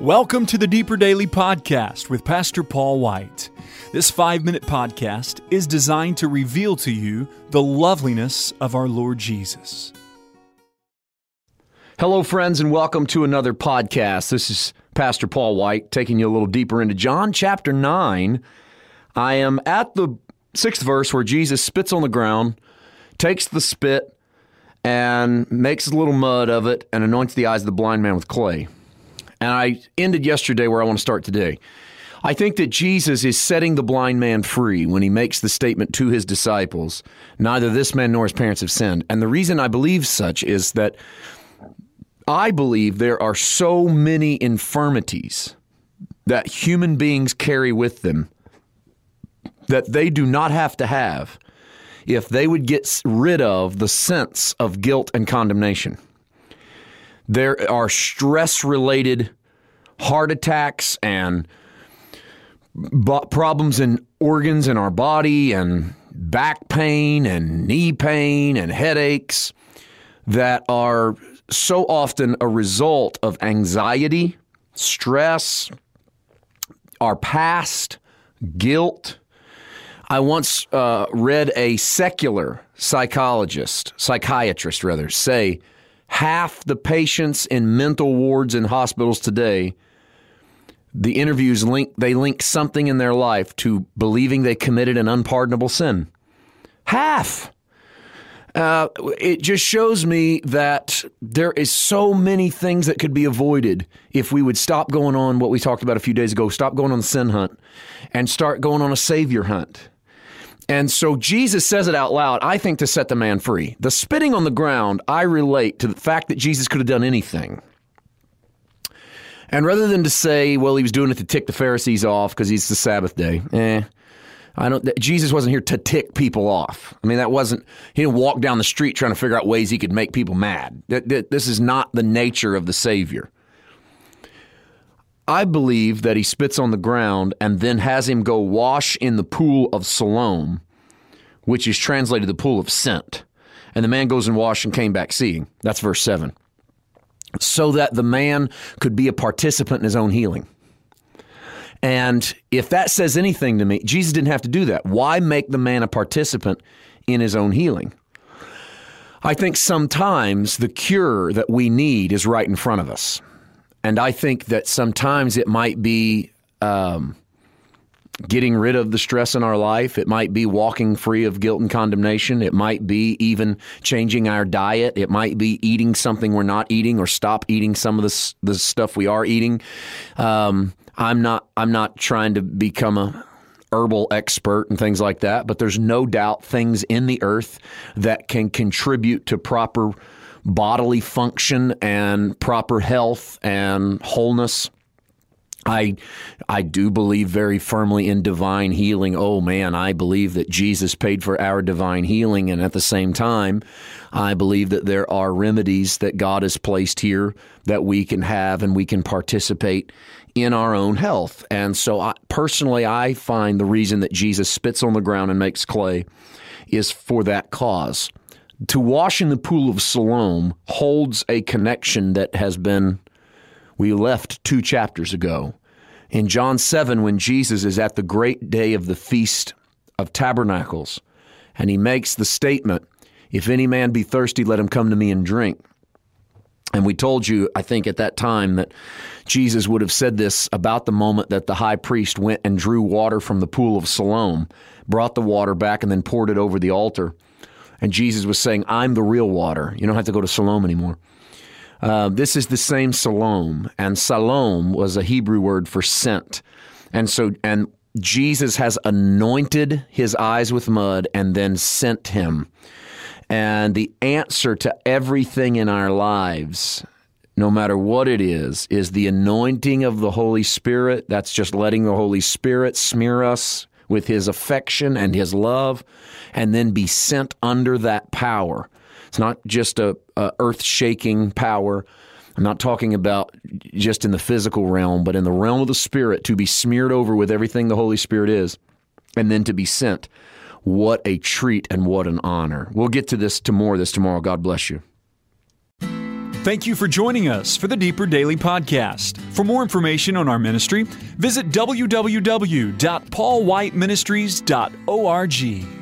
Welcome to the Deeper Daily Podcast with Pastor Paul White. This five minute podcast is designed to reveal to you the loveliness of our Lord Jesus. Hello, friends, and welcome to another podcast. This is Pastor Paul White taking you a little deeper into John chapter 9. I am at the sixth verse where Jesus spits on the ground, takes the spit, and makes a little mud of it and anoints the eyes of the blind man with clay. And I ended yesterday where I want to start today. I think that Jesus is setting the blind man free when he makes the statement to his disciples, neither this man nor his parents have sinned. And the reason I believe such is that I believe there are so many infirmities that human beings carry with them that they do not have to have if they would get rid of the sense of guilt and condemnation. There are stress related heart attacks and problems in organs in our body and back pain and knee pain and headaches that are so often a result of anxiety, stress, our past, guilt. I once uh, read a secular psychologist, psychiatrist rather, say half the patients in mental wards in hospitals today the interviews link they link something in their life to believing they committed an unpardonable sin. Half. Uh, it just shows me that there is so many things that could be avoided if we would stop going on what we talked about a few days ago. Stop going on the sin hunt and start going on a savior hunt and so Jesus says it out loud, I think, to set the man free. The spitting on the ground, I relate to the fact that Jesus could have done anything. And rather than to say, well, he was doing it to tick the Pharisees off because he's the Sabbath day, eh, I don't. Jesus wasn't here to tick people off. I mean, that wasn't. He didn't walk down the street trying to figure out ways he could make people mad. This is not the nature of the Savior. I believe that he spits on the ground and then has him go wash in the pool of Siloam, which is translated the pool of sent. And the man goes and washed and came back seeing. That's verse 7. So that the man could be a participant in his own healing. And if that says anything to me, Jesus didn't have to do that. Why make the man a participant in his own healing? I think sometimes the cure that we need is right in front of us. And I think that sometimes it might be um, getting rid of the stress in our life. It might be walking free of guilt and condemnation. It might be even changing our diet. It might be eating something we're not eating or stop eating some of the, the stuff we are eating. Um, I'm not. I'm not trying to become a herbal expert and things like that, but there's no doubt things in the earth that can contribute to proper bodily function and proper health and wholeness. I I do believe very firmly in divine healing. Oh man, I believe that Jesus paid for our divine healing and at the same time, I believe that there are remedies that God has placed here that we can have and we can participate in our own health. And so I, personally I find the reason that Jesus spits on the ground and makes clay is for that cause to wash in the pool of Siloam holds a connection that has been, we left two chapters ago. In John 7, when Jesus is at the great day of the Feast of Tabernacles, and he makes the statement, If any man be thirsty, let him come to me and drink. And we told you, I think, at that time that Jesus would have said this about the moment that the high priest went and drew water from the pool of Siloam, brought the water back, and then poured it over the altar. And Jesus was saying, I'm the real water. You don't have to go to Siloam anymore. Uh, this is the same Siloam, and Salom was a Hebrew word for sent. And so, and Jesus has anointed his eyes with mud and then sent him. And the answer to everything in our lives, no matter what it is, is the anointing of the Holy Spirit. That's just letting the Holy Spirit smear us with his affection and his love and then be sent under that power. It's not just a, a earth shaking power. I'm not talking about just in the physical realm, but in the realm of the spirit to be smeared over with everything the Holy Spirit is and then to be sent. What a treat and what an honor. We'll get to this to more this tomorrow. God bless you. Thank you for joining us for the Deeper Daily Podcast. For more information on our ministry, visit www.paulwhiteministries.org.